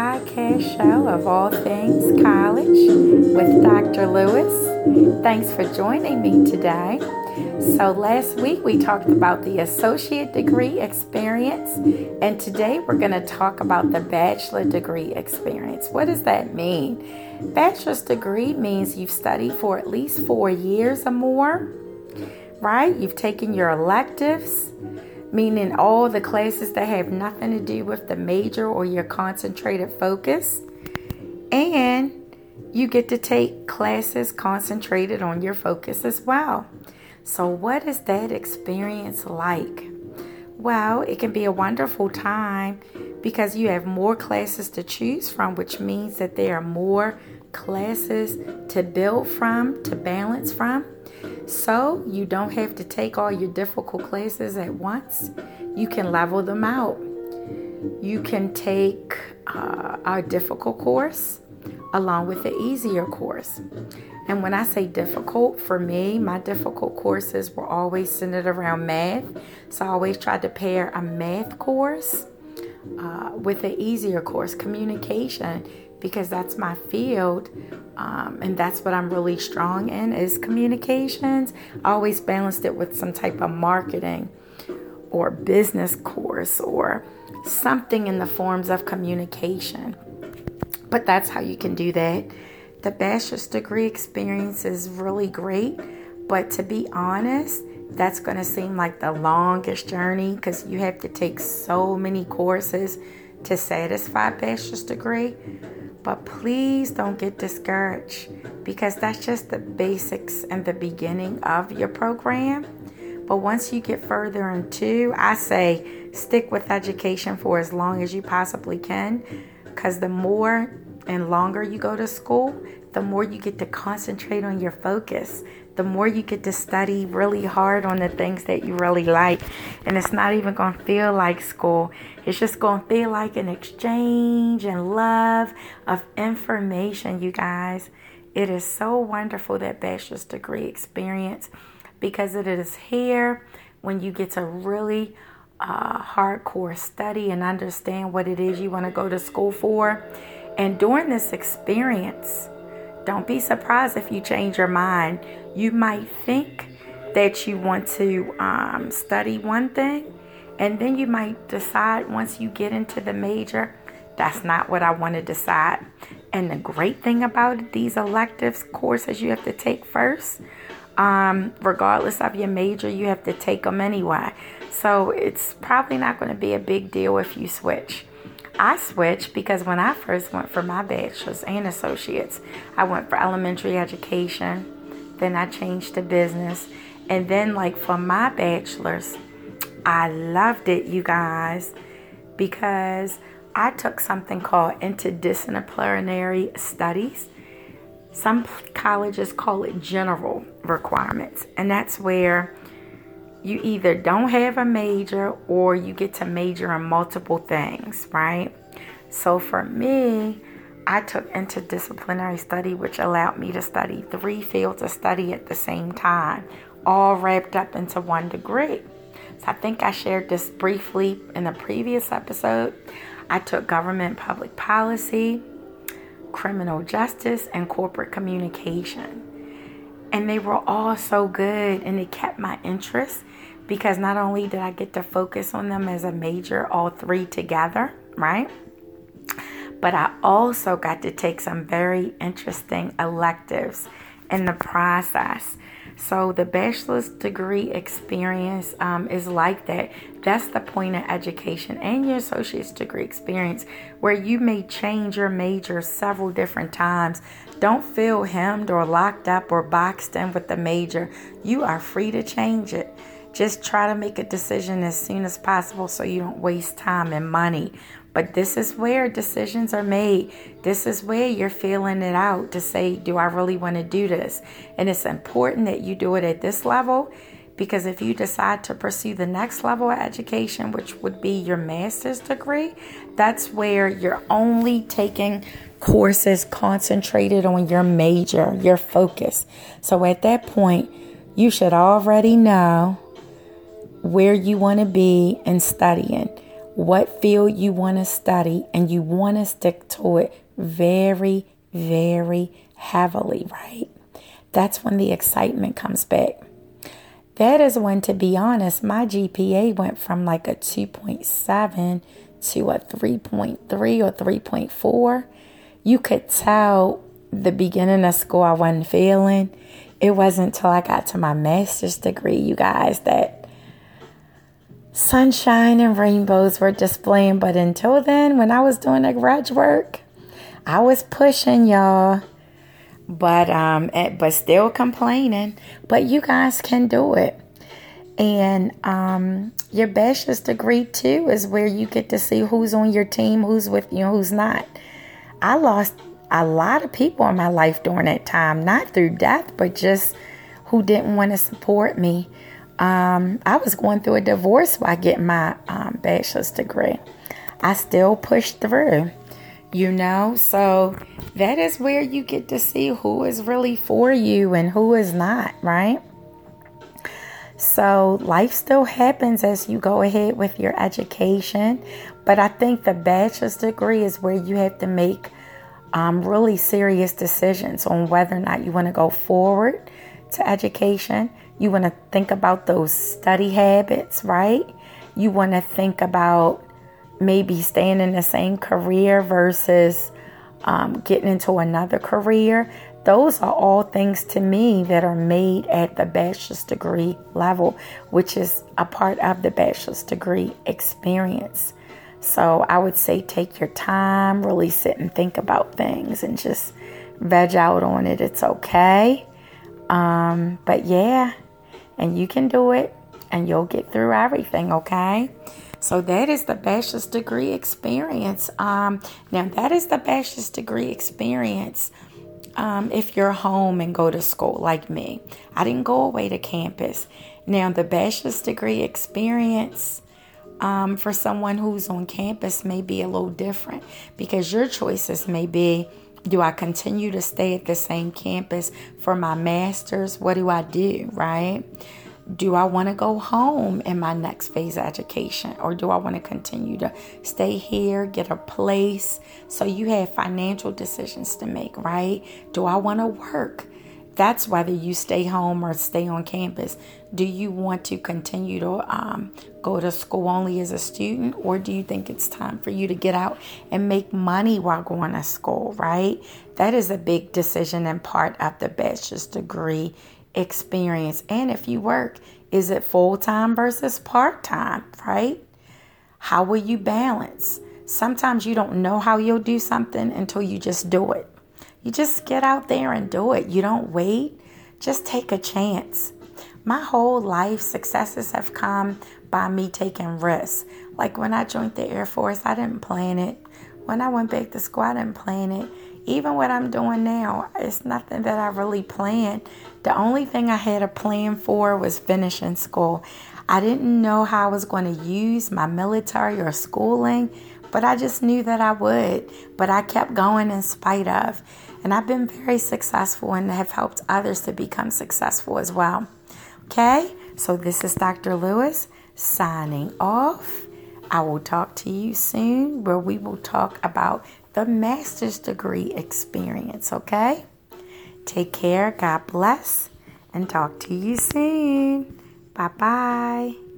podcast show of all things college with Dr. Lewis. Thanks for joining me today. So, last week we talked about the associate degree experience, and today we're going to talk about the bachelor degree experience. What does that mean? Bachelor's degree means you've studied for at least four years or more, right? You've taken your electives meaning all the classes that have nothing to do with the major or your concentrated focus. And you get to take classes concentrated on your focus as well. So, what is that experience like? Well, it can be a wonderful time because you have more classes to choose from, which means that there are more classes to build from, to balance from. So you don't have to take all your difficult classes at once. You can level them out. You can take uh, our difficult course along with the easier course. And when I say difficult, for me, my difficult courses were always centered around math. So I always tried to pair a math course uh, with an easier course, communication, because that's my field um, and that's what I'm really strong in is communications. I always balanced it with some type of marketing or business course or something in the forms of communication. But that's how you can do that. The bachelor's degree experience is really great, but to be honest, that's going to seem like the longest journey because you have to take so many courses to satisfy bachelor's degree. But please don't get discouraged because that's just the basics and the beginning of your program. But once you get further into, I say stick with education for as long as you possibly can because the more and longer you go to school, the more you get to concentrate on your focus, the more you get to study really hard on the things that you really like. And it's not even going to feel like school, it's just going to feel like an exchange and love of information, you guys. It is so wonderful that bachelor's degree experience because it is here when you get to really uh, hardcore study and understand what it is you want to go to school for. And during this experience, don't be surprised if you change your mind. You might think that you want to um, study one thing, and then you might decide once you get into the major, that's not what I want to decide. And the great thing about these electives courses you have to take first, um, regardless of your major, you have to take them anyway. So it's probably not going to be a big deal if you switch. I switched because when I first went for my bachelor's and associates, I went for elementary education, then I changed to business, and then, like, for my bachelor's, I loved it, you guys, because I took something called interdisciplinary studies. Some colleges call it general requirements, and that's where you either don't have a major or you get to major in multiple things, right? So for me, I took interdisciplinary study, which allowed me to study three fields of study at the same time, all wrapped up into one degree. So I think I shared this briefly in a previous episode. I took government public policy, criminal justice, and corporate communication. And they were all so good and it kept my interest because not only did I get to focus on them as a major, all three together, right? But I also got to take some very interesting electives in the process. So, the bachelor's degree experience um, is like that. That's the point of education and your associate's degree experience, where you may change your major several different times. Don't feel hemmed or locked up or boxed in with the major. You are free to change it. Just try to make a decision as soon as possible so you don't waste time and money. But this is where decisions are made. This is where you're feeling it out to say, do I really want to do this? And it's important that you do it at this level because if you decide to pursue the next level of education, which would be your master's degree, that's where you're only taking courses concentrated on your major, your focus. So at that point, you should already know where you want to be in studying. What field you want to study and you want to stick to it very, very heavily, right? That's when the excitement comes back. That is when, to be honest, my GPA went from like a 2.7 to a 3.3 or 3.4. You could tell the beginning of school I wasn't feeling. It wasn't until I got to my master's degree, you guys, that sunshine and rainbows were displaying. But until then, when I was doing the garage work, I was pushing y'all. But um eh, but still complaining. But you guys can do it. And um, your bachelor's degree too is where you get to see who's on your team, who's with you, who's not. I lost a lot of people in my life during that time, not through death, but just who didn't want to support me. Um, I was going through a divorce while getting my um, bachelor's degree. I still pushed through, you know. So that is where you get to see who is really for you and who is not, right? So life still happens as you go ahead with your education. But I think the bachelor's degree is where you have to make um, really serious decisions on whether or not you want to go forward to education. You want to think about those study habits, right? You want to think about maybe staying in the same career versus um, getting into another career. Those are all things to me that are made at the bachelor's degree level, which is a part of the bachelor's degree experience. So I would say take your time, really sit and think about things and just veg out on it. It's okay. Um, but yeah, and you can do it and you'll get through everything, okay? So that is the bachelor's degree experience. Um, now, that is the bachelor's degree experience um, if you're home and go to school like me. I didn't go away to campus. Now, the bachelor's degree experience um, for someone who's on campus may be a little different because your choices may be do I continue to stay at the same campus for my master's? What do I do, right? Do I want to go home in my next phase of education or do I want to continue to stay here, get a place? So you have financial decisions to make, right? Do I want to work? That's whether you stay home or stay on campus. Do you want to continue to um, go to school only as a student, or do you think it's time for you to get out and make money while going to school, right? That is a big decision and part of the bachelor's degree experience. And if you work, is it full time versus part time, right? How will you balance? Sometimes you don't know how you'll do something until you just do it. You just get out there and do it. You don't wait, just take a chance. My whole life, successes have come by me taking risks. Like when I joined the Air Force, I didn't plan it. When I went back to school, I didn't plan it. Even what I'm doing now, it's nothing that I really planned. The only thing I had a plan for was finishing school. I didn't know how I was going to use my military or schooling, but I just knew that I would. But I kept going in spite of. And I've been very successful and have helped others to become successful as well. Okay, so this is Dr. Lewis signing off. I will talk to you soon where we will talk about the master's degree experience. Okay, take care, God bless, and talk to you soon. 拜拜。